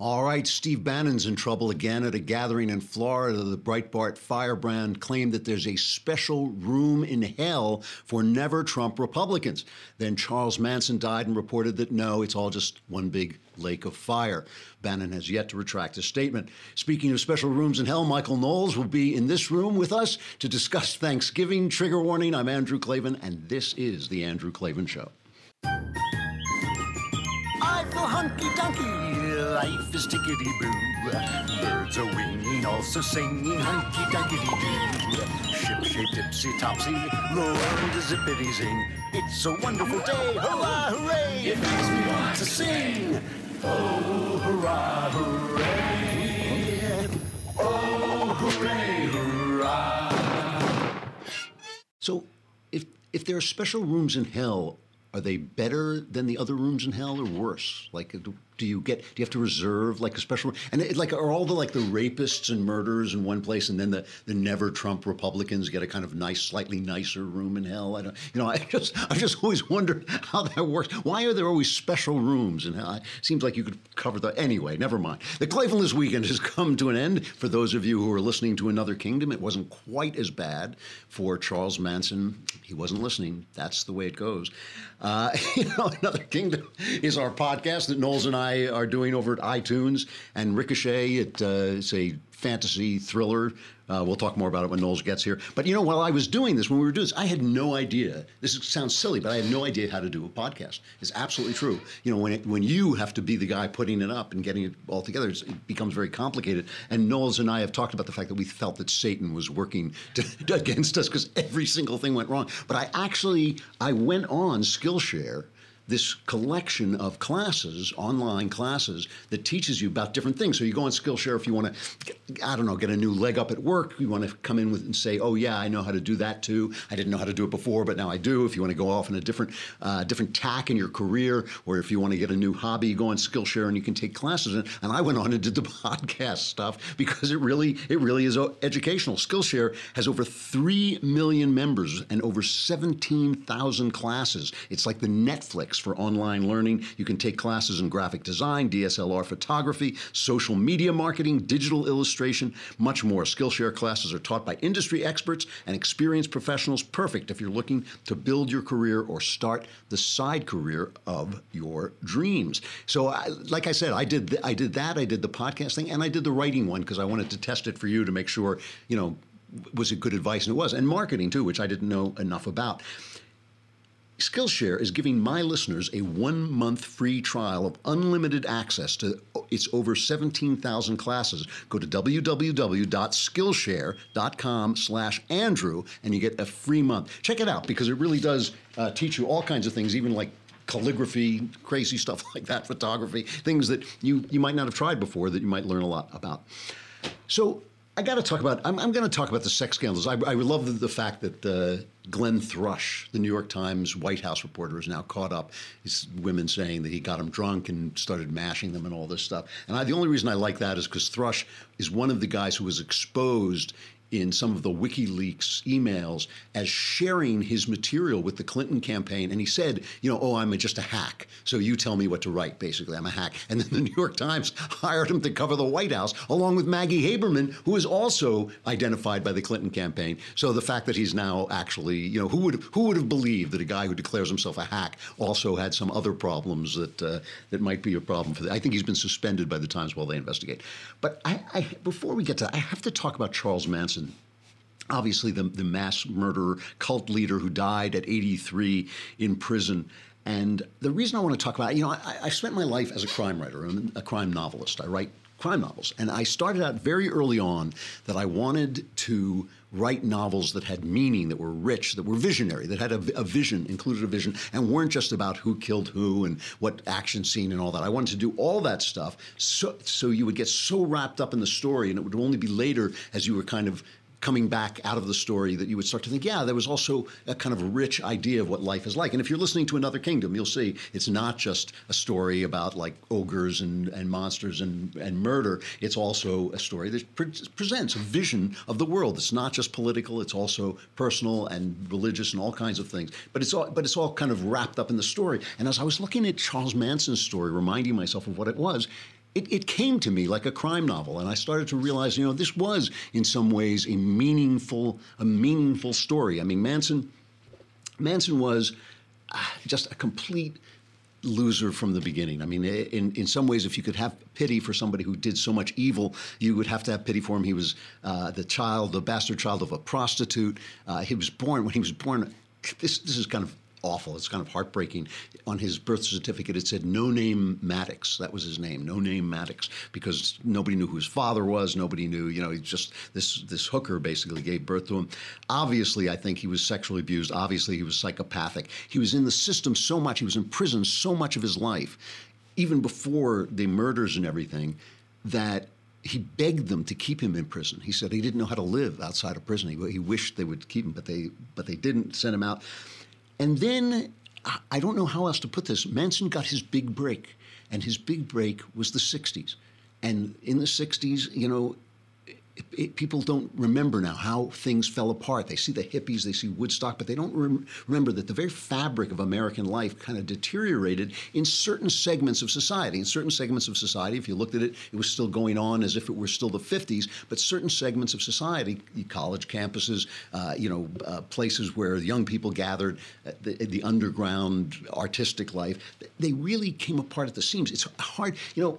All right, Steve Bannon's in trouble again at a gathering in Florida. The Breitbart firebrand claimed that there's a special room in hell for never Trump Republicans. Then Charles Manson died and reported that no, it's all just one big lake of fire. Bannon has yet to retract his statement. Speaking of special rooms in hell, Michael Knowles will be in this room with us to discuss Thanksgiving. Trigger warning I'm Andrew Klavan, and this is The Andrew Klavan Show. I feel hunky dunky. Life is tickety boo. Birds are winging, also singing hunky dunky doo. Ship shape tipsy topsy. World is zippity zing. It's a wonderful day. Hurrah, hooray! It makes me want to sing. Oh, hurrah, hooray! Oh, hooray, hurrah! So, if if there are special rooms in hell, are they better than the other rooms in hell or worse? Like, do you get? Do you have to reserve like a special? Room? And it, like, are all the like the rapists and murderers in one place, and then the the never Trump Republicans get a kind of nice, slightly nicer room in hell? I don't. You know, I just I just always wondered how that works. Why are there always special rooms in hell? It seems like you could cover the anyway. Never mind. The Klavanless weekend has come to an end. For those of you who are listening to Another Kingdom, it wasn't quite as bad for Charles Manson. He wasn't listening. That's the way it goes. Uh, you know, Another Kingdom is our podcast that Knowles and I are doing over at iTunes and Ricochet. It, uh, it's a fantasy thriller. Uh, we'll talk more about it when Knowles gets here. But you know, while I was doing this, when we were doing this, I had no idea. This sounds silly, but I had no idea how to do a podcast. It's absolutely true. You know, when it, when you have to be the guy putting it up and getting it all together, it becomes very complicated. And Knowles and I have talked about the fact that we felt that Satan was working to, against us because every single thing went wrong. But I actually I went on Skillshare this collection of classes, online classes, that teaches you about different things. So you go on Skillshare if you want to, I don't know, get a new leg up at work. You want to come in with and say, oh yeah, I know how to do that too. I didn't know how to do it before, but now I do. If you want to go off in a different, uh, different tack in your career, or if you want to get a new hobby, you go on Skillshare and you can take classes. And, and I went on and did the podcast stuff because it really, it really is educational. Skillshare has over three million members and over seventeen thousand classes. It's like the Netflix for online learning. You can take classes in graphic design, DSLR photography, social media marketing, digital illustration, much more. Skillshare classes are taught by industry experts and experienced professionals, perfect if you're looking to build your career or start the side career of your dreams. So, I, like I said, I did th- I did that. I did the podcast thing, and I did the writing one because I wanted to test it for you to make sure you know was it good advice, and it was, and marketing too, which I didn't know enough about. Skillshare is giving my listeners a one month free trial of unlimited access to its over 17,000 classes. Go to www.skillshare.com slash Andrew and you get a free month. Check it out because it really does uh, teach you all kinds of things, even like calligraphy, crazy stuff like that, photography, things that you, you might not have tried before that you might learn a lot about. So I got to talk about. I'm, I'm going to talk about the sex scandals. I, I love the, the, fact that uh, Glenn Thrush, the New York Times White House reporter, is now caught up. It's women saying that he got them drunk and started mashing them and all this stuff. And I, the only reason I like that is because Thrush is one of the guys who was exposed in some of the WikiLeaks emails as sharing his material with the Clinton campaign. And he said, you know, oh, I'm just a hack. So you tell me what to write, basically. I'm a hack. And then the New York Times hired him to cover the White House, along with Maggie Haberman, who is also identified by the Clinton campaign. So the fact that he's now actually, you know, who would who would have believed that a guy who declares himself a hack also had some other problems that uh, that might be a problem for them? I think he's been suspended by the Times while they investigate. But I, I, before we get to that, I have to talk about Charles Manson obviously the, the mass murderer, cult leader who died at 83 in prison. And the reason I want to talk about, you know, I, I spent my life as a crime writer, I'm a crime novelist. I write crime novels. And I started out very early on that I wanted to write novels that had meaning, that were rich, that were visionary, that had a, a, vision, included a vision, and weren't just about who killed who and what action scene and all that. I wanted to do all that stuff so, so you would get so wrapped up in the story, and it would only be later as you were kind of coming back out of the story that you would start to think, yeah, there was also a kind of rich idea of what life is like. And if you're listening to Another Kingdom, you'll see it's not just a story about like ogres and, and monsters and, and murder. It's also a story that pre- presents a vision of the world. It's not just political, it's also personal and religious and all kinds of things. But it's all, but it's all kind of wrapped up in the story. And as I was looking at Charles Manson's story, reminding myself of what it was, it, it came to me like a crime novel, and I started to realize, you know, this was in some ways a meaningful, a meaningful story. I mean, Manson, Manson was uh, just a complete loser from the beginning. I mean, in, in some ways, if you could have pity for somebody who did so much evil, you would have to have pity for him. He was uh, the child, the bastard child of a prostitute. Uh, he was born, when he was born, this, this is kind of awful. It's kind of heartbreaking. On his birth certificate, it said No Name Maddox. That was his name, No Name Maddox, because nobody knew who his father was. Nobody knew, you know, he just this this hooker basically gave birth to him. Obviously, I think he was sexually abused. Obviously, he was psychopathic. He was in the system so much. He was in prison so much of his life, even before the murders and everything, that he begged them to keep him in prison. He said he didn't know how to live outside of prison. He, he wished they would keep him, but they but they didn't send him out. And then I don't know how else to put this. Manson got his big break, and his big break was the 60s. And in the 60s, you know, it, it, people don't remember now how things fell apart. They see the hippies, they see Woodstock, but they don't rem- remember that the very fabric of American life kind of deteriorated in certain segments of society. In certain segments of society, if you looked at it, it was still going on as if it were still the 50s, but certain segments of society, college campuses, uh, you know, uh, places where young people gathered, uh, the, the underground artistic life, they really came apart at the seams. It's hard, you know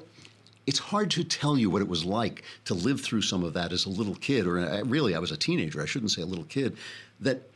it's hard to tell you what it was like to live through some of that as a little kid, or uh, really, I was a teenager. I shouldn't say a little kid. That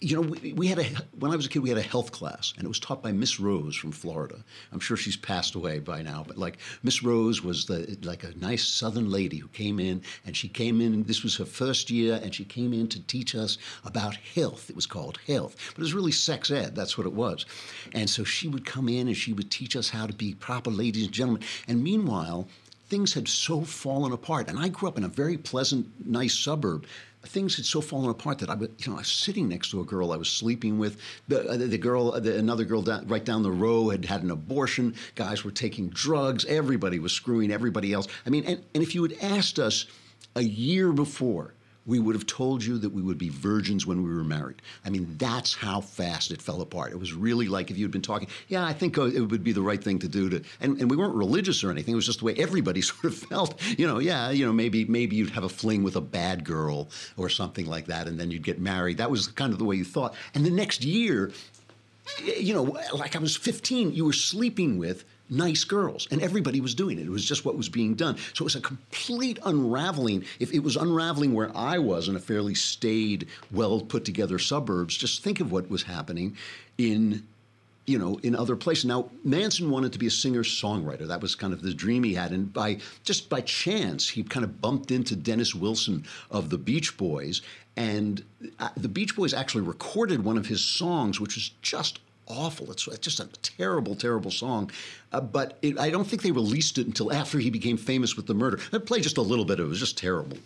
you know, we, we, had a when I was a kid, we had a health class, and it was taught by Miss Rose from Florida. I'm sure she's passed away by now, but like Miss Rose was the like a nice Southern lady who came in, and she came in. This was her first year, and she came in to teach us about health. It was called health, but it was really sex ed. That's what it was. And so she would come in, and she would teach us how to be proper ladies and gentlemen. And meanwhile, things had so fallen apart. And I grew up in a very pleasant, nice suburb things had so fallen apart that I was, you know, I was sitting next to a girl I was sleeping with. The, uh, the girl, the, another girl down, right down the row had had an abortion. Guys were taking drugs. Everybody was screwing everybody else. I mean, and, and if you had asked us a year before, we would have told you that we would be virgins when we were married. I mean, that's how fast it fell apart. It was really like if you'd been talking, yeah, I think uh, it would be the right thing to do to, and, and we weren't religious or anything. It was just the way everybody sort of felt. You know, yeah, you know, maybe maybe you'd have a fling with a bad girl or something like that, and then you'd get married. That was kind of the way you thought. And the next year, you know, like I was 15, you were sleeping with nice girls, and everybody was doing it. It was just what was being done. So it was a complete unraveling. If it was unraveling where I was in a fairly staid, well put together suburbs, just think of what was happening in you know, in other places. Now, Manson wanted to be a singer-songwriter. That was kind of the dream he had, and by just by chance, he kind of bumped into Dennis Wilson of the Beach Boys, and uh, the Beach Boys actually recorded one of his songs, which was just awful. It's, just a terrible, terrible song. Uh, but it, I don't think they released it until after he became famous with the murder. I played just a little bit. It was just terrible.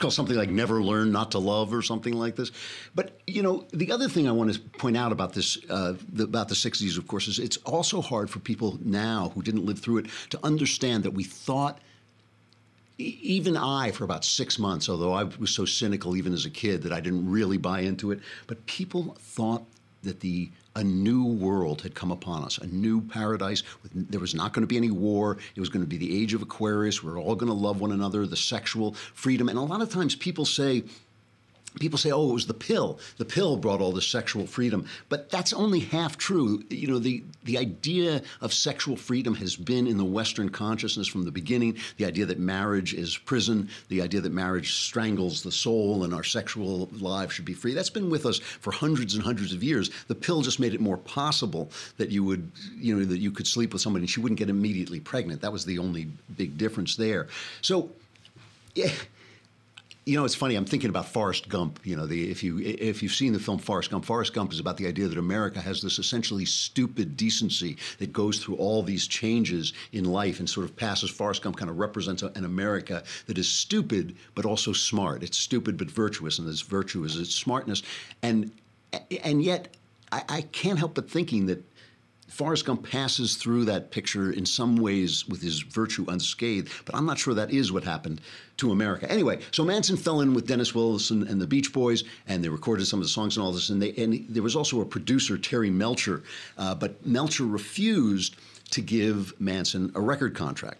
Called something like Never Learn Not to Love or something like this. But, you know, the other thing I want to point out about this, uh, the, about the 60s, of course, is it's also hard for people now who didn't live through it to understand that we thought even I, for about six months, although I was so cynical even as a kid that I didn't really buy into it, but people thought that the a new world had come upon us, a new paradise. There was not going to be any war. It was going to be the age of Aquarius. We we're all going to love one another, the sexual freedom. And a lot of times people say, people say, oh, it was the pill. The pill brought all the sexual freedom. But that's only half true. You know, the, the idea of sexual freedom has been in the Western consciousness from the beginning. The idea that marriage is prison, the idea that marriage strangles the soul and our sexual lives should be free. That's been with us for hundreds and hundreds of years. The pill just made it more possible that you would, you know, that you could sleep with somebody and she wouldn't get immediately pregnant. That was the only big difference there. So, yeah you know, it's funny. I'm thinking about Forrest Gump. You know, the, if you if you've seen the film Forrest Gump, Forrest Gump is about the idea that America has this essentially stupid decency that goes through all these changes in life and sort of passes. Forrest Gump kind of represents an America that is stupid but also smart. It's stupid but virtuous, and its virtue is its smartness. And and yet, I, I can't help but thinking that Forrest Gump passes through that picture in some ways with his virtue unscathed, but I'm not sure that is what happened to America. Anyway, so Manson fell in with Dennis Wilson and the Beach Boys, and they recorded some of the songs and all this. And, they, and there was also a producer, Terry Melcher, uh, but Melcher refused to give Manson a record contract.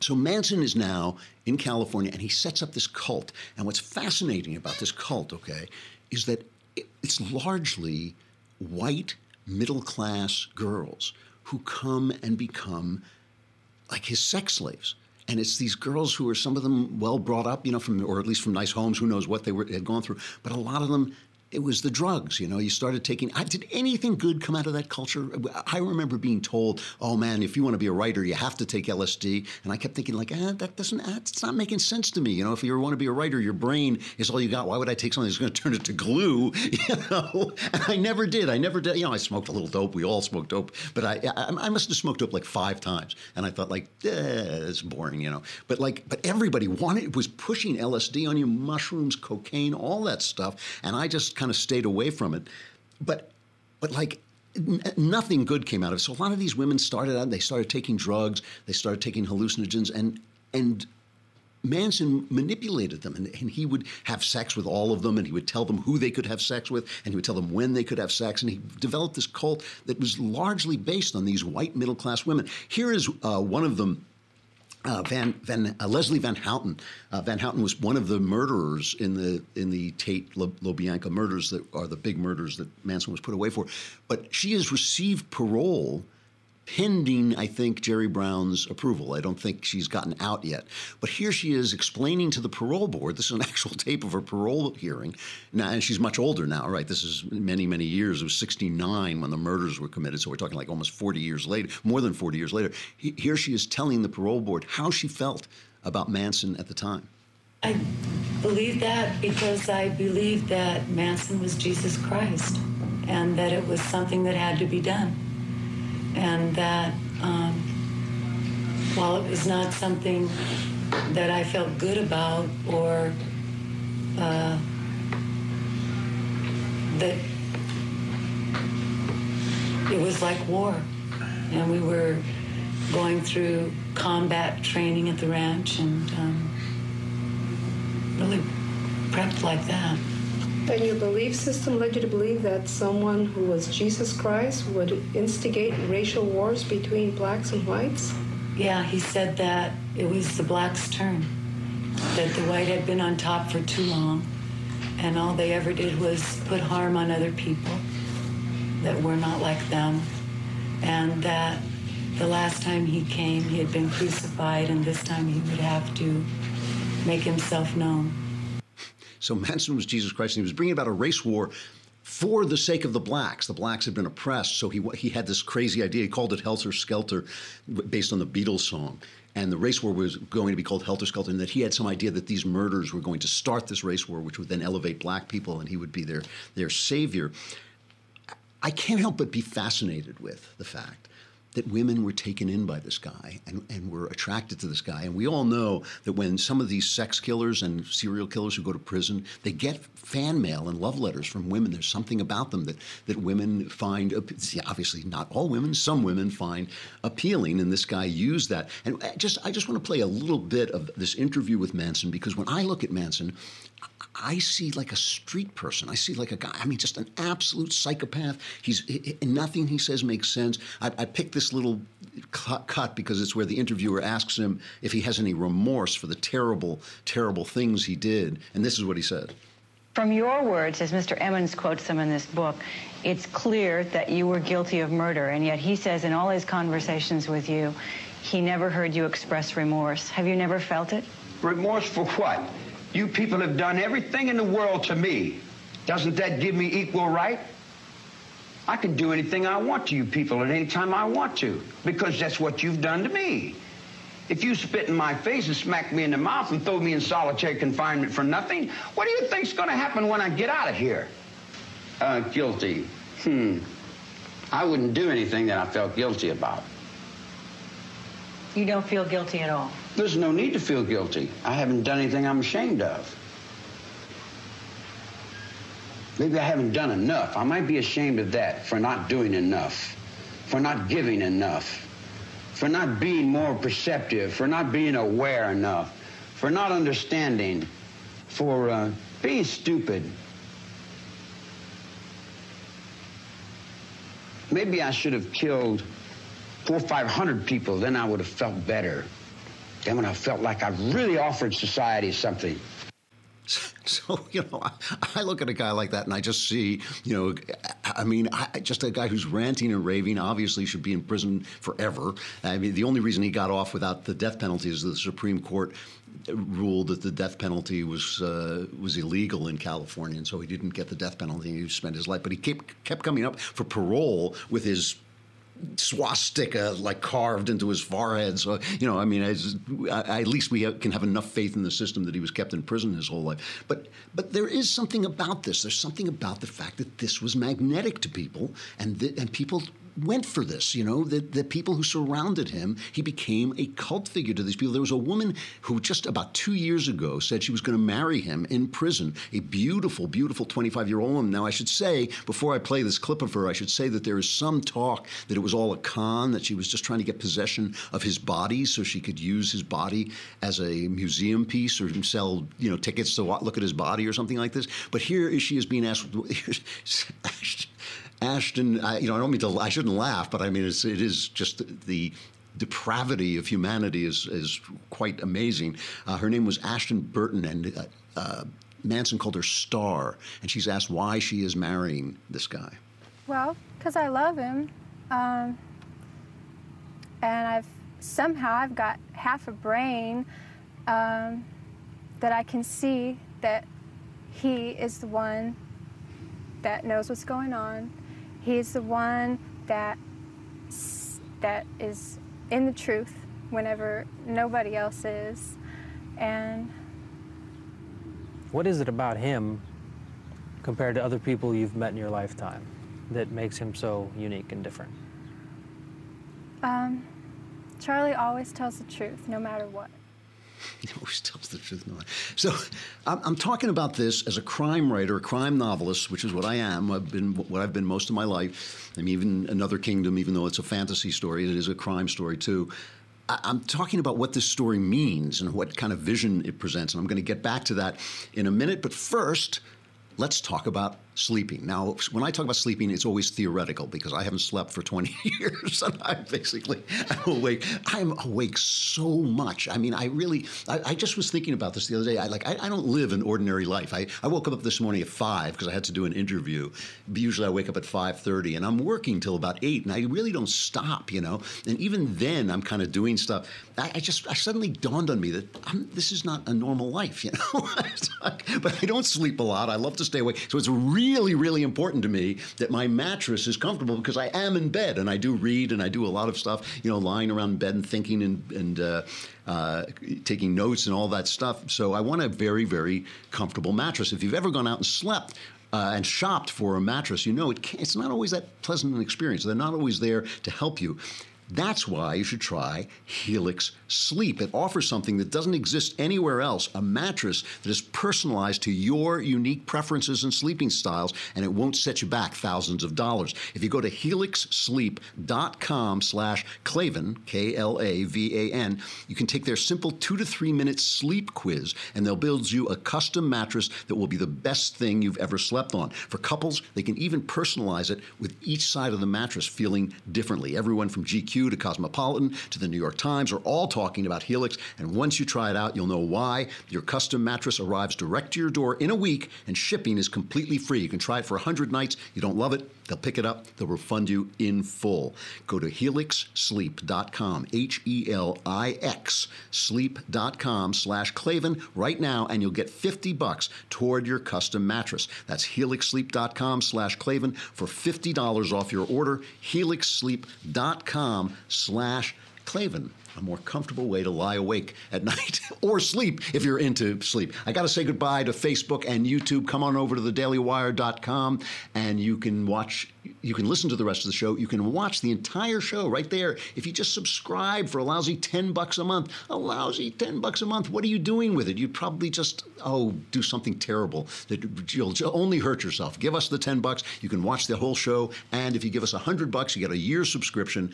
So Manson is now in California, and he sets up this cult. And what's fascinating about this cult, okay, is that it's largely white middle class girls who come and become like his sex slaves. And it's these girls who are some of them well brought up, you know, from or at least from nice homes. Who knows what they were, had gone through? But a lot of them it was the drugs. You know, you started taking. Did anything good come out of that culture? I remember being told, "Oh man, if you want to be a writer, you have to take LSD." And I kept thinking, like, eh, that doesn't. It's not making sense to me. You know, if you want to be a writer, your brain is all you got. Why would I take something that's going to turn it to glue? You know, and I never did. I never did. You know, I smoked a little dope. We all smoked dope, but I, I, I must have smoked dope like five times, and I thought, like, eh, it's boring. You know, but like, but everybody wanted was pushing LSD on you, mushrooms, cocaine, all that stuff, and I just kind of stayed away from it. But, but like, nothing good came out of it. So a lot of these women started out, they started taking drugs, they started taking hallucinogens, and and Manson manipulated them, and, and, he would have sex with all of them, and he would tell them who they could have sex with, and he would tell them when they could have sex, and he developed this cult that was largely based on these white middle class women. Here is uh, one of them uh, Van, Van uh, Leslie Van Houten. Uh, Van Houten was one of the murderers in the in the Tate LaBianca murders that are the big murders that Manson was put away for. But she has received parole pending, I think, Jerry Brown's approval. I don't think she's gotten out yet. But here she is explaining to the parole board. This is an actual tape of her parole hearing. Now, and she's much older now, right? This is many, many years. It was 69 when the murders were committed. So we're talking like almost 40 years later, more than 40 years later. Here she is telling the parole board how she felt about Manson at the time. I believe that because I believe that Manson was Jesus Christ and that it was something that had to be done and that um, while it was not something that I felt good about or uh, that it was like war and we were going through combat training at the ranch and um, really prepped like that. And your belief system led you to believe that someone who was Jesus Christ would instigate racial wars between blacks and whites? Yeah, he said that it was the blacks' turn, that the white had been on top for too long, and all they ever did was put harm on other people that were not like them, and that the last time he came, he had been crucified, and this time he would have to make himself known. So Manson was Jesus Christ, and he was bringing about a race war for the sake of the blacks. The blacks had been oppressed, so he he had this crazy idea. He called it Helter Skelter, based on the Beatles song. And the race war was going to be called Helter Skelter, and that he had some idea that these murders were going to start this race war, which would then elevate black people, and he would be their their savior. I can't help but be fascinated with the fact that women were taken in by this guy and, and were attracted to this guy. And we all know that when some of these sex killers and serial killers who go to prison, they get fan mail and love letters from women. There's something about them that, that women find, obviously not all women, some women find appealing. And this guy used that. And eh, just I just want to play a little bit of this interview with Manson because when I look at Manson, I see like a street person. I see like a guy. I mean, just an absolute psychopath. He's he, nothing he says makes sense. I, I picked this little cut, cut because it's where the interviewer asks him if he has any remorse for the terrible, terrible things he did, and this is what he said. From your words, as Mr. Emmons quotes them in this book, it's clear that you were guilty of murder, and yet he says in all his conversations with you, he never heard you express remorse. Have you never felt it? Remorse for what? You people have done everything in the world to me. Doesn't that give me equal right? I can do anything I want to you people at any time I want to because that's what you've done to me. If you spit in my face and smack me in the mouth and throw me in solitary confinement for nothing, what do you think's going to happen when I get out of here? Uh, guilty. Hmm. I wouldn't do anything that I felt guilty about. You don't feel guilty at all? There's no need to feel guilty. I haven't done anything I'm ashamed of. Maybe I haven't done enough. I might be ashamed of that for not doing enough, for not giving enough, for not being more perceptive, for not being aware enough, for not understanding, for uh, being stupid. Maybe I should have killed four or five hundred people, then I would have felt better. Then when I felt like I really offered society something. So, you know, I, I, look at a guy like that and I just see, you know, I mean, I, just a guy who's ranting and raving obviously should be in prison forever. I mean, the only reason he got off without the death penalty is the Supreme Court ruled that the death penalty was uh, was illegal in California, and so he didn't get the death penalty. He spent his life, but he kept kept coming up for parole with his swastika like carved into his forehead. So you know, I mean, I, at least we have, can have enough faith in the system that he was kept in prison his whole life. But but there is something about this. There's something about the fact that this was magnetic to people, and th- and people went for this. You know, the, the people who surrounded him, he became a cult figure to these people. There was a woman who just about two years ago said she was going to marry him in prison, a beautiful, beautiful 25 year old woman. Now, I should say, before I play this clip of her, I should say that there is some talk that it was all a con, that she was just trying to get possession of his body so she could use his body as a museum piece or sell, you know, tickets to look at his body or something like this. But here she is being asked. Afton, I, you know, I don't mean to, I shouldn't laugh, but I mean, it's, it is just the depravity of humanity is, is quite amazing. Uh, her name was Afton Burton, and uh, uh, Manson called her Star, and she's asked why she is marrying this guy. Well, because I love him, um, and I've somehow I've got half a brain um, that I can see that he is the one that knows what's going on He's the one that that is in the truth whenever nobody else is. And what is it about him compared to other people you've met in your lifetime that makes him so unique and different? Um, Charlie always tells the truth, no matter what. He always tells the truth. No so I'm, I'm, talking about this as a crime writer, a crime novelist, which is what I am. I've been what I've been most of my life. I'm even Another Kingdom, even though it's a fantasy story, it is a crime story too. I'm talking about what this story means and what kind of vision it presents. And I'm going to get back to that in a minute. But first, let's talk about sleeping. Now, when I talk about sleeping, it's always theoretical because I haven't slept for 20 years and I'm basically awake. I'm awake so much. I mean, I really, I, I just was thinking about this the other day. I like, I, I, don't live an ordinary life. I, I woke up this morning at five because I had to do an interview. Usually I wake up at 5.30 and I'm working till about eight and I really don't stop, you know? And even then I'm kind of doing stuff. I, I just, I suddenly dawned on me that I'm, this is not a normal life, you know? but I don't sleep a lot. I love to stay awake. So it's really really, really important to me that my mattress is comfortable because I am in bed and I do read and I do a lot of stuff, you know, lying around in bed and thinking and, and uh, uh, taking notes and all that stuff. So I want a very, very comfortable mattress. If you've ever gone out and slept, uh, and shopped for a mattress, you know it it's not always that pleasant an experience. They're not always there to help you. That's why you should try Helix Sleep. It offers something that doesn't exist anywhere else a mattress that is personalized to your unique preferences and sleeping styles, and it won't set you back thousands of dollars. If you go to helixsleep.com slash Klavan, K L A V A N, you can take their simple two to three minute sleep quiz, and they'll build you a custom mattress that will be the best thing you've ever slept on. For couples, they can even personalize it with each side of the mattress feeling differently. Everyone from GQ to Cosmopolitan to the New York Times are all talking about Helix. And once you try it out, you'll know why. Your custom mattress arrives direct to your door in a week, and shipping is completely free. You can try it for 100 nights. You don't love it, they'll pick it up, they'll refund you in full. Go to helixsleep.com, H E L I X, sleep.com slash Klavan right now, and you'll get 50 bucks toward your custom mattress. That's helixsleep.com slash Klavan for $50 off your order. helixsleep.com slash Klavan, a more comfortable way to lie awake at night or sleep if you're into sleep. I got to say goodbye to Facebook and YouTube. Come on over to thedailywire.com and you can watch, you can listen to the rest of the show. You can watch the entire show right there. If you just subscribe for a lousy 10 bucks a month, a lousy 10 bucks a month, what are you doing with it? You'd probably just, oh, do something terrible that you'll only hurt yourself. Give us the 10 bucks. You can watch the whole show. And if you give us 100 bucks, you get a year subscription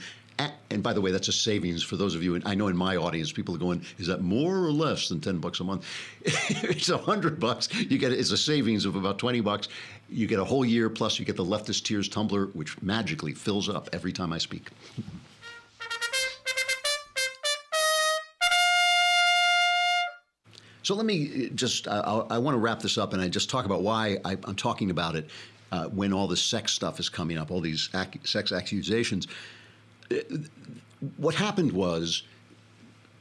and by the way, that's a savings for those of you. I know in my audience, people are going, "Is that more or less than ten bucks a month?" it's a hundred bucks. You get it's a savings of about twenty bucks. You get a whole year plus. You get the leftist tears tumbler, which magically fills up every time I speak. So let me just, uh, I want to wrap this up and I just talk about why I, am talking about it uh, when all this sex stuff is coming up, all these ac- sex accusations what happened was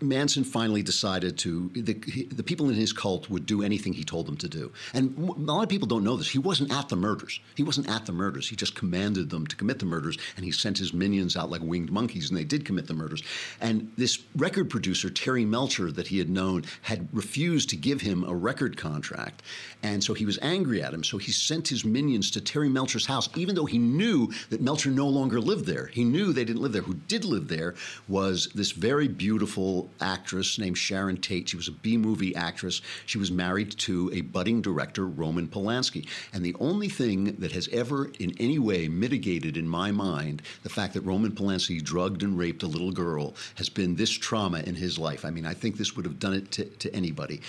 Manson finally decided to the, the people in his cult would do anything he told them to do. And a lot of people don't know this. He wasn't at the murders. He wasn't at the murders. He just commanded them to commit the murders, and he sent his minions out like winged monkeys, and they did commit the murders. And this record producer, Terry Melcher, that he had known, had refused to give him a record contract, and so he was angry at him. So he sent his minions to Terry Melcher's house, even though he knew that Melcher no longer lived there. He knew they didn't live there. Who did live there was this very beautiful actress named Sharon Tate. She was a B movie actress. She was married to a budding director, Roman Polanski. And the only thing that has ever in any way mitigated in my mind the fact that Roman Polanski drugged and raped a little girl has been this trauma in his life. I mean, I think this would have done it to, to anybody.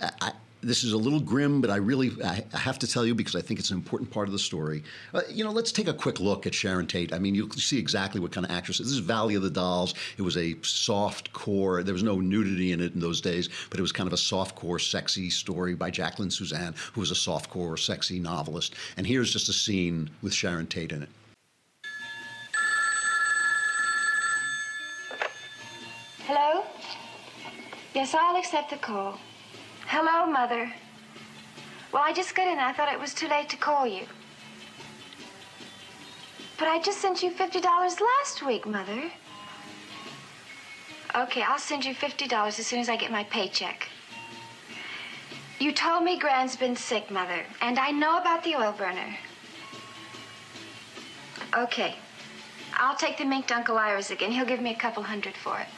I, this is a little grim, but I really I have to tell you because I think it's an important part of the story. Uh, you know, let's take a quick look at Sharon Tate. I mean, you can see exactly what kind of actress. This is Valley of the Dolls. It was a soft core. There was no nudity in it in those days, but it was kind of a soft core, sexy story by Jacqueline Susann, who was a soft core, sexy novelist. And here's just a scene with Sharon Tate in it. Hello? Yes, I'll accept the call. Hello, Mother. Well, I just got in. I thought it was too late to call you. But I just sent you $50 last week, Mother. Okay, I'll send you $50 as soon as I get my paycheck. You told me Gran's been sick, Mother, and I know about the oil burner. Okay. I'll take the mink to Uncle Ira's again. He'll give me a couple hundred for it.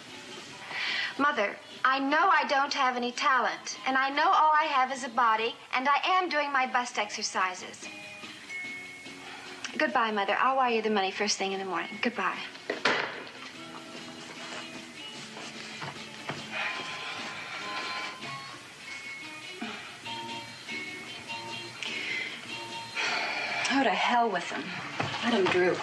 Mother, I know I don't have any talent, and I know all I have is a body, and I am doing my best exercises. Goodbye, Mother. I'll wire you the money first thing in the morning. Goodbye. Go to hell with them. Let him droop.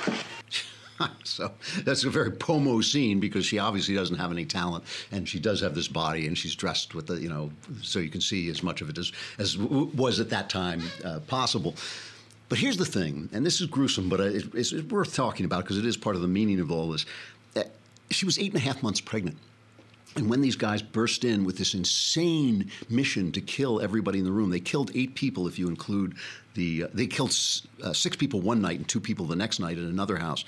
so that's a very Pomo scene because she obviously doesn't have any talent, and she does have this body, and she's dressed with the you know, so you can see as much of it as as was at that time uh, possible. But here's the thing, and this is gruesome, but it's, it's worth talking about because it is part of the meaning of all this. Uh, she was eight and a half months pregnant. And when these guys burst in with this insane mission to kill everybody in the room, they killed eight people if you include the. Uh, they killed uh, six people one night and two people the next night at another house.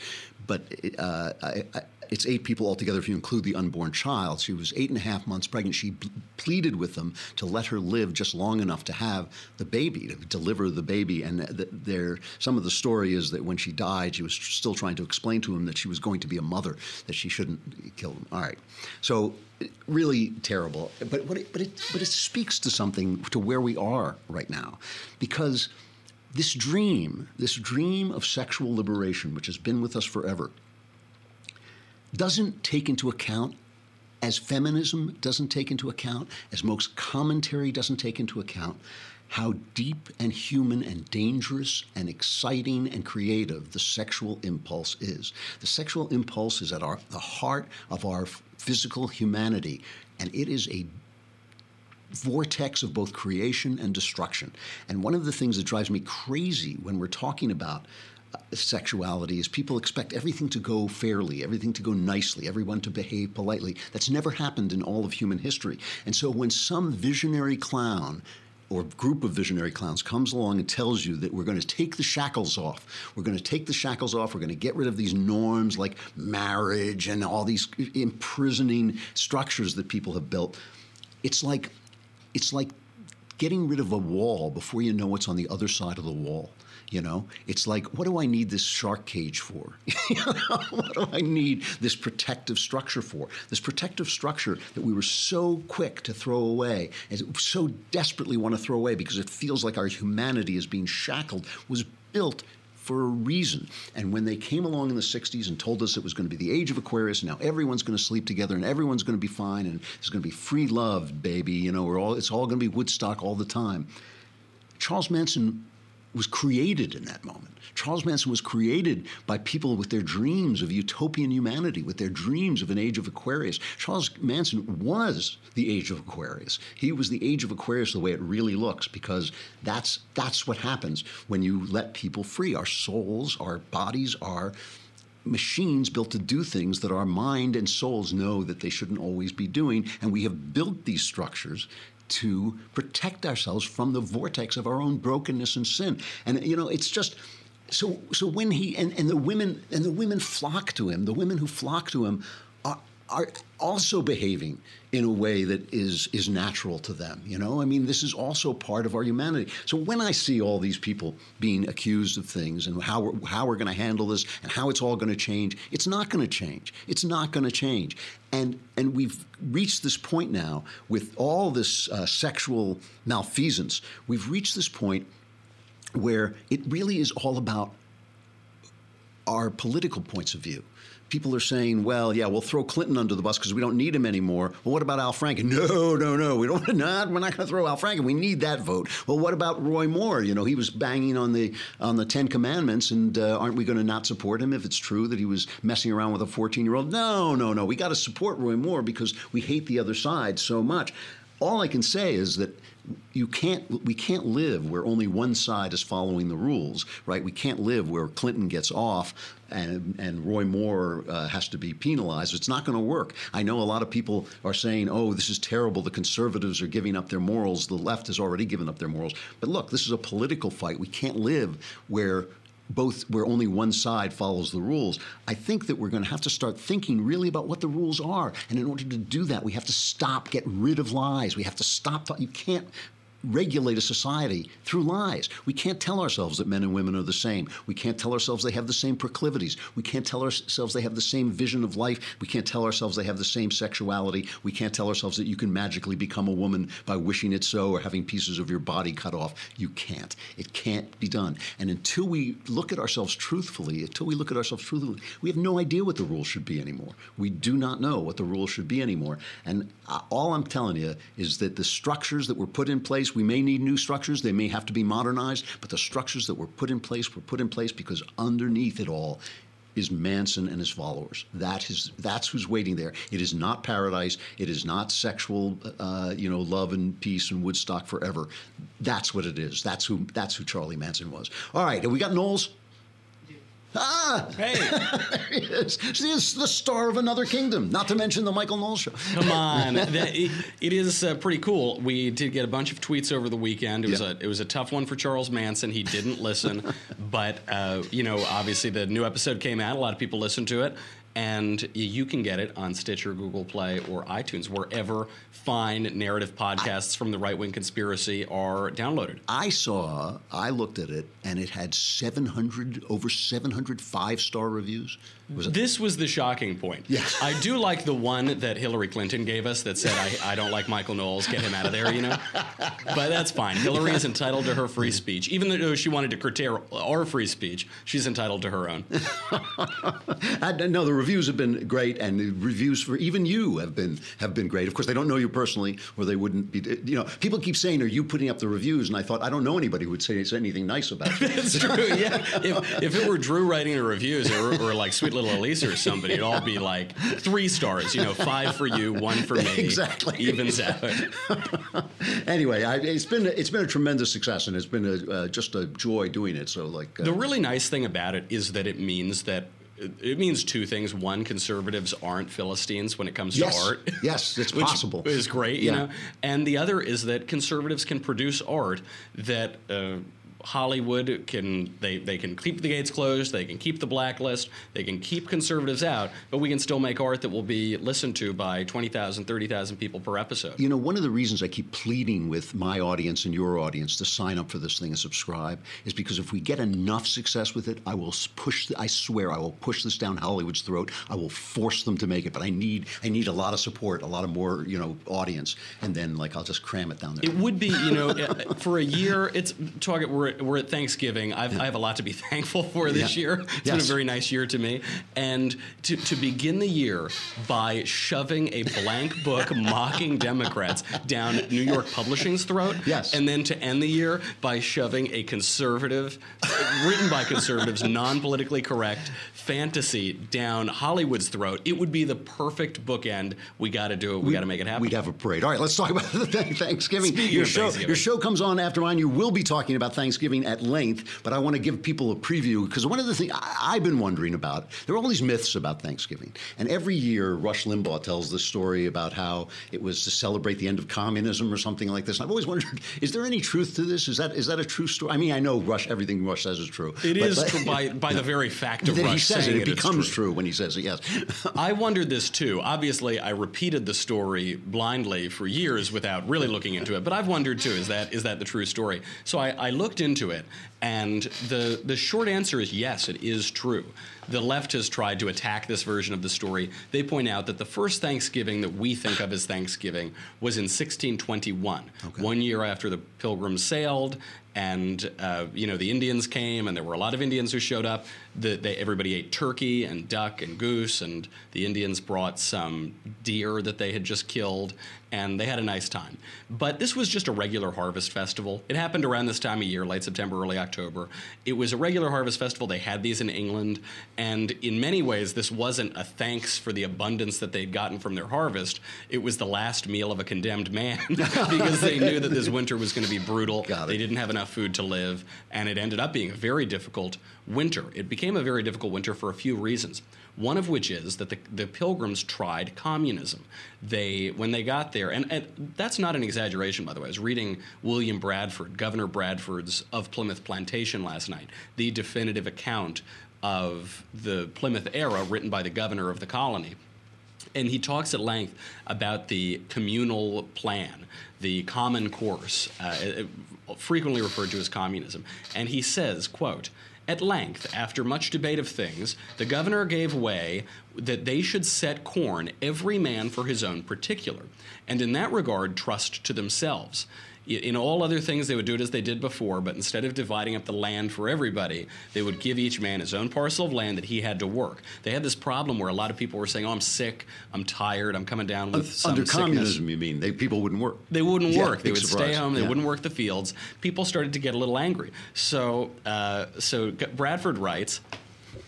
But uh, I, I, it's eight people altogether if you include the unborn child. She was eight and a half months pregnant. She pleaded with them to let her live just long enough to have the baby, to deliver the baby. And th- there, some of the story is that when she died, she was still trying to explain to him that she was going to be a mother, that she shouldn't kill him. All right, so really terrible. But but it, but it but it speaks to something to where we are right now, because this dream, this dream of sexual liberation, which has been with us forever, doesn't take into account, as feminism doesn't take into account, as most commentary doesn't take into account, how deep and human and dangerous and exciting and creative the sexual impulse is. The sexual impulse is at our, the heart of our physical humanity, and it is a vortex of both creation and destruction. And one of the things that drives me crazy when we're talking about sexuality is people expect everything to go fairly, everything to go nicely, everyone to behave politely. That's never happened in all of human history. And so when some visionary clown or group of visionary clowns comes along and tells you that we're going to take the shackles off. We're going to take the shackles off. We're going to get rid of these norms like marriage and all these imprisoning structures that people have built. It's like it's like getting rid of a wall before you know what's on the other side of the wall. You know, it's like, what do I need this shark cage for? What do I need this protective structure for? This protective structure that we were so quick to throw away, and so desperately want to throw away because it feels like our humanity is being shackled, was built for a reason. And when they came along in the 60s and told us it was going to be the age of Aquarius, and now everyone's going to sleep together and everyone's going to be fine and there's going to be free love, baby, you know, all, it's all going to be Woodstock all the time. Charles Manson was created in that moment. Charles Manson was created by people with their dreams of utopian humanity, with their dreams of an age of Aquarius. Charles Manson was the age of Aquarius. He was the age of Aquarius the way it really looks, because that's that's what happens when you let people free. Our souls, our bodies are machines built to do things that our mind and souls know that they shouldn't always be doing. And we have built these structures to protect ourselves from the vortex of our own brokenness and sin. And you know, it's just so so when he and, and the women and the women flock to him, the women who flock to him are also behaving in a way that is is natural to them you know? I mean this is also part of our humanity. So when i see all these people being accused of things and how we're, how we're going to handle this and how it's all going to change it's not going to change. It's not going to change. And and we've reached this point now with all this uh, sexual malfeasance we've reached this point where it really is all about our political points of view people are saying, well, yeah, we'll throw Clinton under the bus because we don't need him anymore. Well, what about Al Franken? No, no, no, we don't. Not, we're not going to throw Al Franken. We need that vote. Well, what about Roy Moore? You know, he was banging on the on the Ten Commandments, and uh, aren't we going to not support him if it's true that he was messing around with a 14 year old? No, no, no. We got to support Roy Moore because we hate the other side so much. All I can say is that you can't we can't live where only one side is following the rules right we can't live where clinton gets off and and roy moore uh, has to be penalized it's not going to work i know a lot of people are saying oh this is terrible the conservatives are giving up their morals the left has already given up their morals but look this is a political fight we can't live where both where only one side follows the rules. I think that we're going to have to start thinking really about what the rules are. And in order to do that, we have to stop, get rid of lies. We have to stop. You can't regulate a society through lies. We can't tell ourselves that men and women are the same. We can't tell ourselves they have the same proclivities. We can't tell ourselves they have the same vision of life. We can't tell ourselves they have the same sexuality. We can't tell ourselves that you can magically become a woman by wishing it so or having pieces of your body cut off. You can't. It can't be done. And until we look at ourselves truthfully, until we look at ourselves truthfully, we have no idea what the rules should be anymore. We do not know what the rules should be anymore. And uh, all I'm telling you is that the structures that were put in place we may need new structures, they may have to be modernized, but the structures that were put in place were put in place because underneath it all is Manson and his followers. That is that's who's waiting there. It is not paradise. It is not sexual, uh, you know, love and peace and Woodstock forever. That's what it is. That's who that's who Charlie Manson was. All right, have we got Knowles? Ah! Hey! There he is. She is the star of Another Kingdom, not to mention the Michael Knowles show. Come on. That- it, it is uh, pretty cool. We did get a bunch of tweets over the weekend. It was, Yeah. a, it was a tough one for Charles Manson. He didn't listen. but, uh, you know, obviously the new episode came out. A lot of people listened to it. And you can get it on Stitcher, Google Play, or iTunes, wherever fine narrative podcasts from the right wing conspiracy are downloaded. I saw, I looked at it, and it had 700, over 700 five star reviews. Was? This was the shocking point. Yes. I do like the one that Hillary Clinton gave us that said, I, I don't like Michael Knowles, get him out of there, you know? But that's fine. Hillary is entitled to her free speech. Even though she wanted to curtail our free speech, she's entitled to her own. I, no, the reviews have been great, and the reviews for even you have been have been great. Of course, they don't know you personally, or they wouldn't be. You know, people keep saying, "Are you putting up the reviews?" And I thought, I don't know anybody who would say anything nice about you. It's true, yeah. If, if it were Drew writing the reviews or, or like Sweet Little Elisa or somebody, it'd all be like three stars, you know, five for you, one for me. Exactly. Evens out. anyway, I, it's been it's been a tremendous success, and it's been a, uh, just a joy doing it. So, like, uh, The really nice thing about it is that it means that it, means two things. One, conservatives aren't Philistines when it comes Yes. to art. Yes, it's possible. Is great, you Yeah. know. And the other is that conservatives can produce art that. Uh, Hollywood can they, they can keep the gates closed, they can keep the blacklist, they can keep conservatives out, but we can still make art that will be listened to by 20,000, 30,000 people per episode. You know, one of the reasons I keep pleading with my audience and your audience to sign up for this thing and subscribe is because if we get enough success with it, I will push. I swear, I will push this down Hollywood's throat. I will force them to make it. But I need, I need a lot of support, a lot of more, you know, audience, and then like I'll just cram it down there. It would be, you know, for a year. It's target We're we're at Thanksgiving. I've, I have a lot to be thankful for this Yeah. year. It's been a very nice year to me, and to to begin the year by shoving a blank book mocking Democrats down New York Publishing's throat. Yes. and then to end the year by shoving a conservative, written by conservatives, non politically correct fantasy down Hollywood's throat. It would be the perfect bookend. We got to do it. We, got to make it happen. We'd have a parade. All right, let's talk about the Thanksgiving. Speaking your show, Thanksgiving. your show comes on after mine. You will be talking about Thanksgiving at length, but I want to give people a preview because one of the things I- I've been wondering about there are all these myths about Thanksgiving, and every year Rush Limbaugh tells this story about how it was to celebrate the end of communism or something like this. And I've always wondered: is there any truth to this? Is that is that a true story? I mean, I know Rush everything Rush says is true. It but- is but- true by, by the very fact of that he Rush says it, saying it it's becomes true. true when he says it. Yes. I wondered this too. Obviously, I repeated the story blindly for years without really looking into it. But I've wondered too: is that is that the true story? So I, I looked into it, and the the short answer is yes, it is true. The left has tried to attack this version of the story. They point out that the first Thanksgiving that we think of as Thanksgiving was in 1621, one year after the Pilgrims sailed, and uh, you know the Indians came, and there were a lot of Indians who showed up. The, they, everybody ate turkey and duck and goose, and the Indians brought some deer that they had just killed, and they had a nice time. But this was just a regular harvest festival. It happened around this time of year, late September, early October. It was a regular harvest festival. They had these in England, and in many ways, this wasn't a thanks for the abundance that they'd gotten from their harvest. It was the last meal of a condemned man because they knew that this winter was going to be brutal. They didn't have enough food to live, and it ended up being a very difficult winter. It became a very difficult winter for a few reasons. One of which is that the, the pilgrims tried communism. They, when they got there, and, and that's not an exaggeration, by the way. I was reading William Bradford, Governor Bradford's of Plymouth Plantation last night, the definitive account of the Plymouth era written by the governor of the colony. And he talks at length about the communal plan, the common course, uh, frequently referred to as communism. And he says, quote, at length, after much debate of things, the governor gave way that they should set corn, every man for his own particular, and in that regard trust to themselves. In all other things, they would do it as they did before, but instead of dividing up the land for everybody, they would give each man his own parcel of land that he had to work. They had this problem where a lot of people were saying, "Oh, I'm sick, I'm tired, I'm coming down with some Under sickness." communism, you mean? They people wouldn't work. They wouldn't Yeah, work. They would surprise. stay home. They Yeah. wouldn't work the fields. People started to get a little angry. So, uh, so Bradford writes.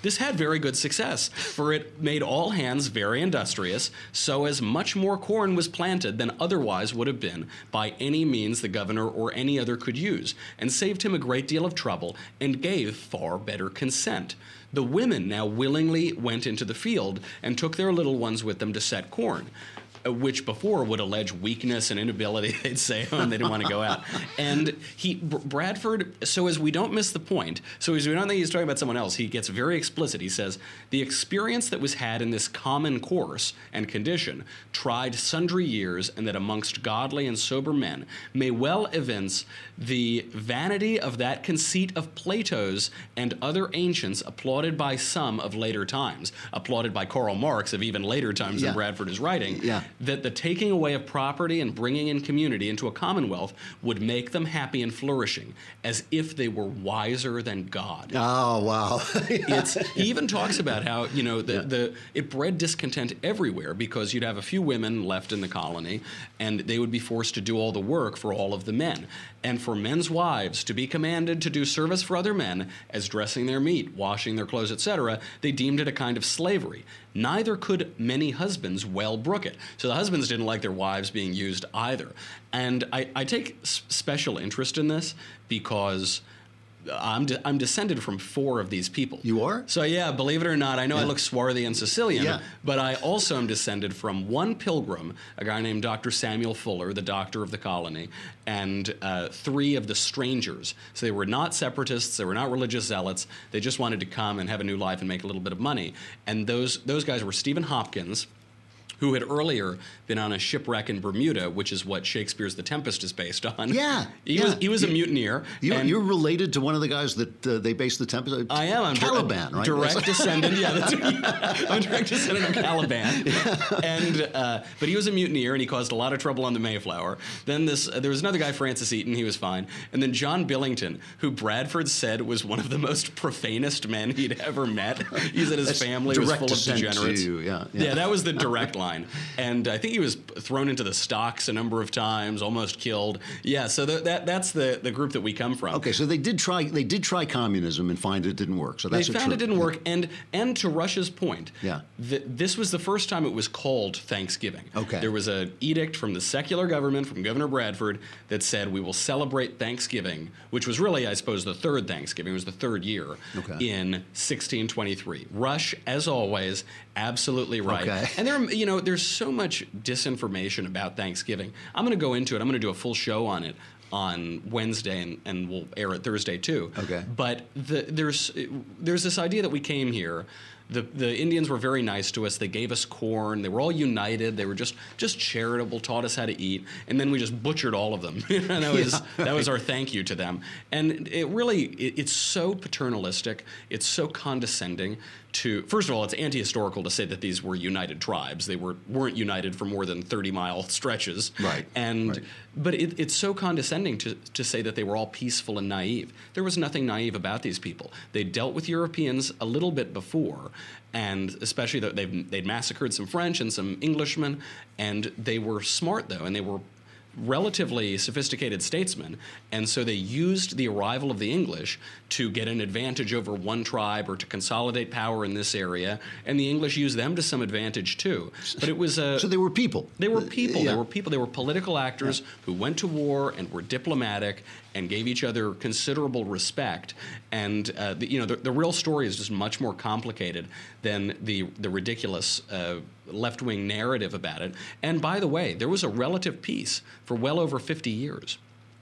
This had very good success, for it made all hands very industrious, so as much more corn was planted than otherwise would have been by any means the governor or any other could use, and saved him a great deal of trouble, and gave far better consent. The women now willingly went into the field and took their little ones with them to set corn Uh, which before would allege weakness and inability. They'd say, oh, and they didn't want to go out. And he, Br- Bradford, so as we don't miss the point, so as we don't think he's talking about someone else, he gets very explicit. He says, the experience that was had in this common course and condition, tried sundry years, and that amongst godly and sober men, may well evince the vanity of that conceit of Plato's and other ancients applauded by some of later times, applauded by Karl Marx of even later times Yeah. than Bradford is writing, Yeah. That the taking away of property and bringing in community into a commonwealth would make them happy and flourishing, as if they were wiser than God. Oh wow! It's, he even talks about how you know the, the it bred discontent everywhere because you'd have a few women left in the colony, and they would be forced to do all the work for all of the men, and for men's wives to be commanded to do service for other men as dressing their meat, washing their clothes, etc. They deemed it a kind of slavery. Neither could many husbands well brook it. So the husbands didn't like their wives being used either. And I, I take special interest in this because I'm de- I'm descended from four of these people. You are? So yeah, believe it or not, I know I look swarthy and Sicilian, Yeah. but I also am descended from one pilgrim, a guy named Dr. Samuel Fuller, the doctor of the colony, and uh, three of the strangers. So they were not separatists, they were not religious zealots. They just wanted to come and have a new life and make a little bit of money. And those those guys were Stephen Hopkins. Who had earlier been on a shipwreck in Bermuda, which is what Shakespeare's The Tempest is based on? Yeah, he yeah. was he was a mutineer. You're, and- you're related to one of the guys that uh, they based the Tempest. I am. I'm Caliban, right? Direct descendant. Yeah, that's, I'm a direct descendant of Caliban. And uh, but he was a mutineer and he caused a lot of trouble on the Mayflower. Then this uh, there was another guy, Francis Eaton. He was fine. And then John Billington, who Bradford said was one of the most profanest men he'd ever met. He said his That's family was full of degenerates. you, yeah, yeah. yeah, that was the direct line. And I think he was thrown into the stocks a number of times, almost killed. Yeah, so that, that that's the the group that we come from. Okay, so they did try. They did try communism and find it didn't work. So They that's a found it didn't work, and and to Rush's point, Yeah. th- this was the first time it was called Thanksgiving. Okay. there was an edict from the secular government, from Governor Bradford, that said we will celebrate Thanksgiving, which was really, I suppose, the third Thanksgiving. It was the third year Okay. in 1623. Rush, as always, absolutely right. Okay. And there, you know, there's so much disinformation about Thanksgiving. I'm going to go into it. I'm going to do a full show on it on Wednesday, and, and we'll air it Thursday too. Okay. But the, there's there's this idea that we came here. The, the Indians were very nice to us. They gave us corn. They were all united. They were just just charitable, taught us how to eat, and then we just butchered all of them. and that was Yeah, that was our thank you to them. And it really it, it's so paternalistic. It's so condescending. To first of all, it's anti-historical to say that these were united tribes. They were weren't united for more than thirty mile stretches. Right, And right. But it, it's so condescending to, to say that they were all peaceful and naive. There was nothing naive about these people. They dealt with Europeans a little bit before, and especially that they've, they'd massacred some French and some Englishmen, and they were smart though, and they were relatively sophisticated statesmen, and so they used the arrival of the English to get an advantage over one tribe or to consolidate power in this area, and the English used them to some advantage too. But it was a So they were people. they were people. Yeah. They were people. They were political actors who went to war and were diplomatic and gave each other considerable respect. And uh, the, you know, the, the real story is just much more complicated than the the ridiculous uh, left wing narrative about it. And by the way, there was a relative peace for well over fifty years.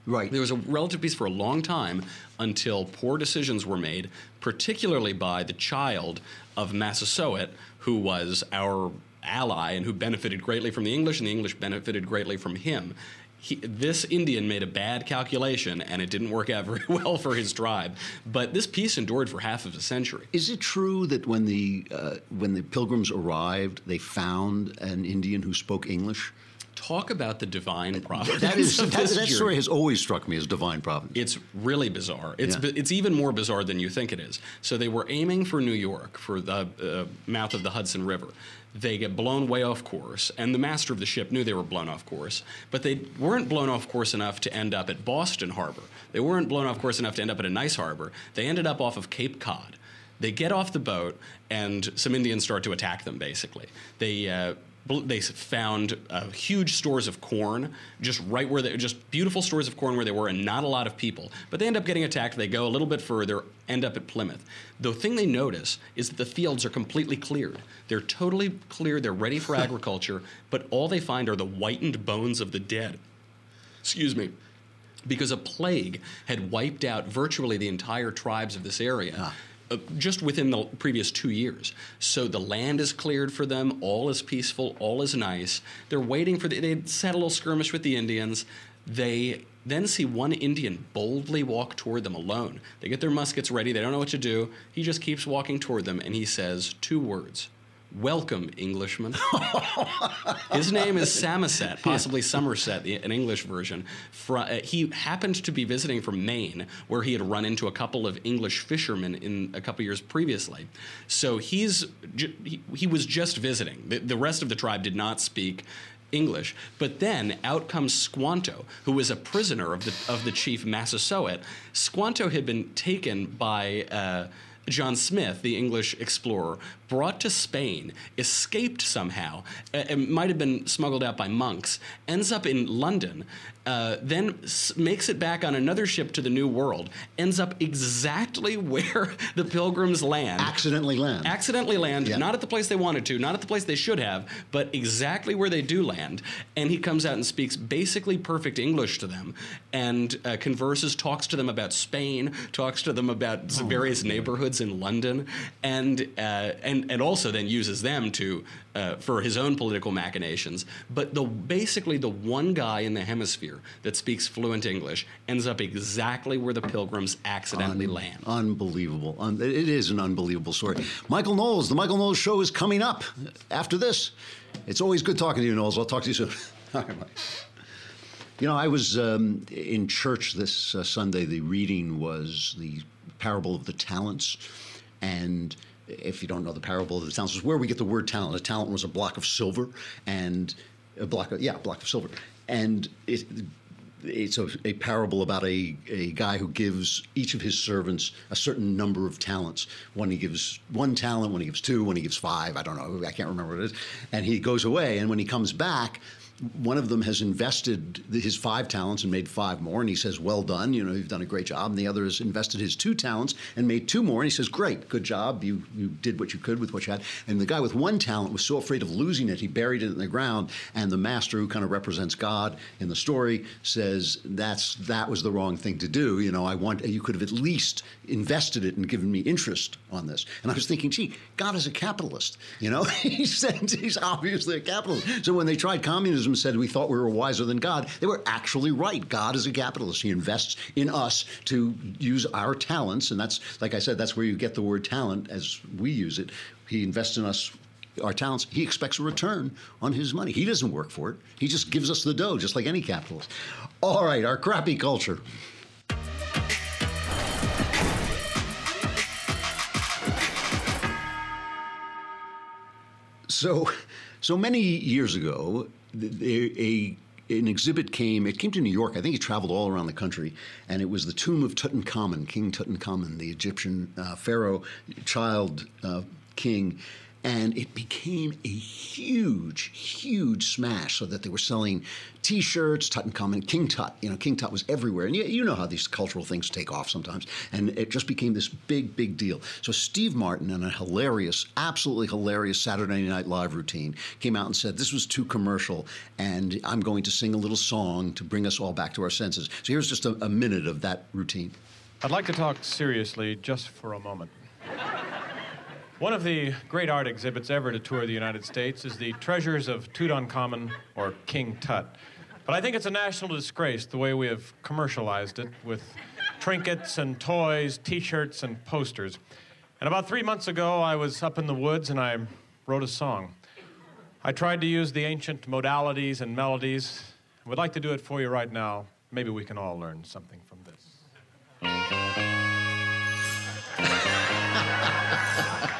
Right. There was a relative peace for a long time until poor decisions were made, particularly by the child of Massasoit, who was our ally and who benefited greatly from the English, and the English benefited greatly from him. He, this Indian made a bad calculation, and it didn't work out very well for his tribe. But this peace endured for half of a century. Is it true that when the uh, when the pilgrims arrived, they found an Indian who spoke English? Talk about the divine providence. That is that, that story has always struck me as divine providence. It's really bizarre. It's Yeah. it's even more bizarre than you think it is. So they were aiming for New York, for the uh, mouth of the Hudson River. They get blown way off course, and the master of the ship knew they were blown off course, but they weren't blown off course enough to end up at Boston Harbor. They weren't blown off course enough to end up at a nice harbor. They ended up off of Cape Cod. They get off the boat, and some Indians start to attack them. Basically, they. Uh, they found uh, huge stores of corn just right where they just beautiful stores of corn where they were and not a lot of people. But they end up getting attacked. They go a little bit further end up at plymouth. The thing they notice is that the fields are completely cleared. They're totally cleared they're ready for agriculture but all they find are the whitened bones of the dead. Excuse me. Because a plague had wiped out virtually the entire tribes of this area. Uh, just within the previous two years. So the land is cleared for them, all is peaceful, all is nice. They're waiting for the, they'd had a little skirmish with the Indians. They then see one Indian boldly walk toward them alone. They get their muskets ready, they don't know what to do. He just keeps walking toward them and he says two words Welcome, Englishman. His name is Samoset, possibly Somerset, an English version. Uh, he happened to be visiting from Maine, where he had run into a couple of English fishermen in a couple years previously. So he's he was just visiting. The, the rest of the tribe did not speak. English, but then out comes Squanto, who was a prisoner of the of the chief Massasoit. Squanto had been taken by uh, John Smith, the English explorer, brought to Spain, escaped somehow, uh, it might have been smuggled out by monks, ends up in London, uh, then s- makes it back on another ship to the New World, ends up exactly where the pilgrims land. Accidentally land. Accidentally land, Yeah. not at the place they wanted to, not at the place they should have, but exactly where they do land. And he comes out and speaks basically perfect English to them and uh, converses, talks to them about Spain, talks to them about s- various neighborhoods in London, and, uh, and, and also then uses them to. Uh, for his own political machinations, but the basically the one guy in the hemisphere that speaks fluent English ends up exactly where the pilgrims accidentally land. Unbelievable. Un- it is an unbelievable story. Michael Knowles, the Michael Knowles Show is coming up after this. It's always good talking to you, Knowles. I'll talk to you soon. All right. You know, I was um, in church this uh, Sunday. The reading was the parable of the talents. And if you don't know the parable of the talents, it's where we get the word talent. A talent was a block of silver and a block of, yeah, block of silver. And it, it's a, a parable about a, a guy who gives each of his servants a certain number of talents. One he gives one talent, one he gives two, one he gives five. I don't know. I can't remember what it is. And he goes away. And when he comes back, one of them has invested his five talents and made five more. And he says, Well done. You know, you've done a great job. And the other has invested his two talents and made two more. And he says, Great, good job. You, you did what you could with what you had. And the guy with one talent was so afraid of losing it, he buried it in the ground. And the master, who kind of represents God in the story, says, That's that was the wrong thing to do. You know, I want you could have at least invested it and given me interest on this. And I was thinking, gee, God is a capitalist. You know, he said he's obviously a capitalist. So when they tried communism said we thought we were wiser than God, they were actually right. God is a capitalist. He invests in us to use our talents. And that's, like I said, that's where you get the word talent as we use it. He invests in us our talents, he expects a return on his money. He doesn't work for it. He just gives us the dough, just like any capitalist. All right, our crappy culture. So, so many years ago, a an exhibit came. It came to New York. I think it traveled all around the country, and it was the tomb of Tutankhamun, King Tutankhamun, the Egyptian uh, pharaoh, child uh, king. And it became a huge, huge smash, so that they were selling T-shirts, Tutankhamun, King Tut. You know, King Tut was everywhere, and you, you know how these cultural things take off sometimes. And it just became this big, big deal. So Steve Martin, in a hilarious, absolutely hilarious Saturday Night Live routine, came out and said this was too commercial, and I'm going to sing a little song to bring us all back to our senses. So here's just a, a minute of that routine. I'd like to talk seriously just for a moment. One of the great art exhibits ever to tour the United States is the Treasures of Tutankhamun or King Tut. But I think it's a national disgrace the way we have commercialized it with trinkets and toys, t shirts, and posters. And about three months ago, I was up in the woods and I wrote a song. I tried to use the ancient modalities and melodies. I would like to do it for you right now. Maybe we can all learn something from this.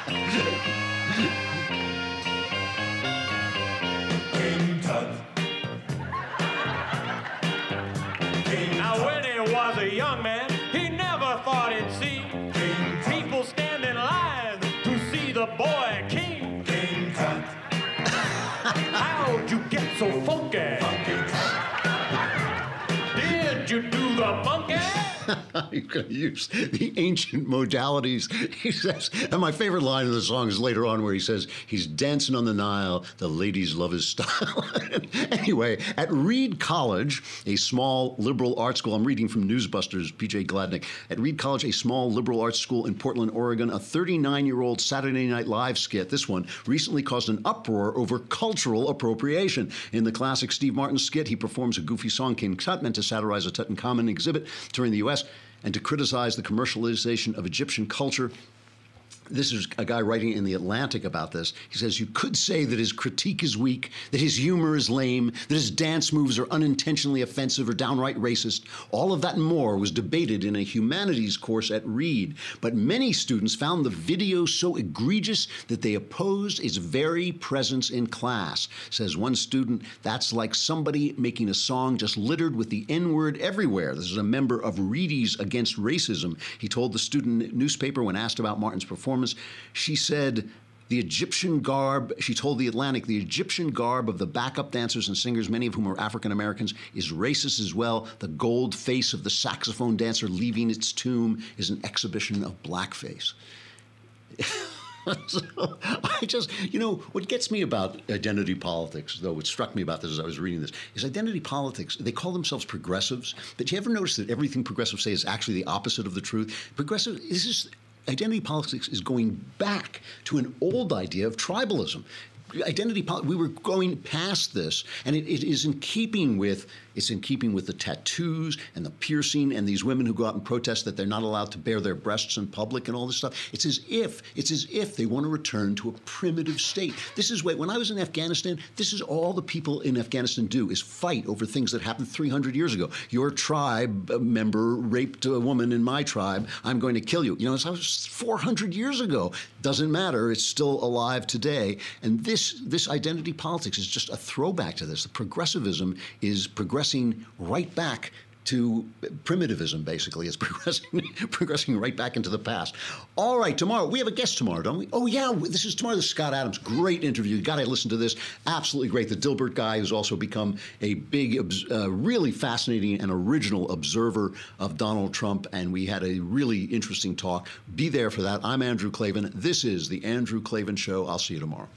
Yeah. You're going to use the ancient modalities. He says, and my favorite line in the song is later on where he says, he's dancing on the Nile, the ladies love his style. anyway, at Reed College, a small liberal arts school, I'm reading from Newsbusters, PJ Gladnick. At Reed College, a small liberal arts school in Portland, Oregon, a 39 year old Saturday Night Live skit, this one, recently caused an uproar over cultural appropriation. In the classic Steve Martin skit, he performs a goofy song, King Tut, meant to satirize a Tutankhamun exhibit touring the U.S and to criticize the commercialization of Egyptian culture. This is a guy writing in The Atlantic about this. He says, You could say that his critique is weak, that his humor is lame, that his dance moves are unintentionally offensive or downright racist. All of that and more was debated in a humanities course at Reed. But many students found the video so egregious that they opposed its very presence in class. Says one student, That's like somebody making a song just littered with the N word everywhere. This is a member of Reedies Against Racism. He told the student newspaper when asked about Martin's performance, she said, The Egyptian garb, she told The Atlantic, the Egyptian garb of the backup dancers and singers, many of whom are African Americans, is racist as well. The gold face of the saxophone dancer leaving its tomb is an exhibition of blackface. so I just, you know, what gets me about identity politics, though, what struck me about this as I was reading this, is identity politics. They call themselves progressives. But do you ever notice that everything progressives say is actually the opposite of the truth? Progressive, this is identity politics is going back to an old idea of tribalism. Identity politics, we were going past this, and it, it is in keeping with it's in keeping with the tattoos and the piercing and these women who go out and protest that they're not allowed to bare their breasts in public and all this stuff. It's as if it's as if they want to return to a primitive state. This is when I was in Afghanistan, this is all the people in Afghanistan do is fight over things that happened 300 years ago. Your tribe uh, member raped a woman in my tribe. I'm going to kill you. You know, it's 400 years ago. Doesn't matter. It's still alive today. And this this identity politics is just a throwback to this. The progressivism is progressing right back to primitivism, basically. It's progressing, progressing right back into the past. All right, tomorrow, we have a guest tomorrow, don't we? Oh, yeah, this is tomorrow. This is Scott Adams. Great interview. You got to listen to this. Absolutely great. The Dilbert guy who's also become a big, uh, really fascinating and original observer of Donald Trump. And we had a really interesting talk. Be there for that. I'm Andrew Klavan. This is The Andrew Klavan Show. I'll see you tomorrow.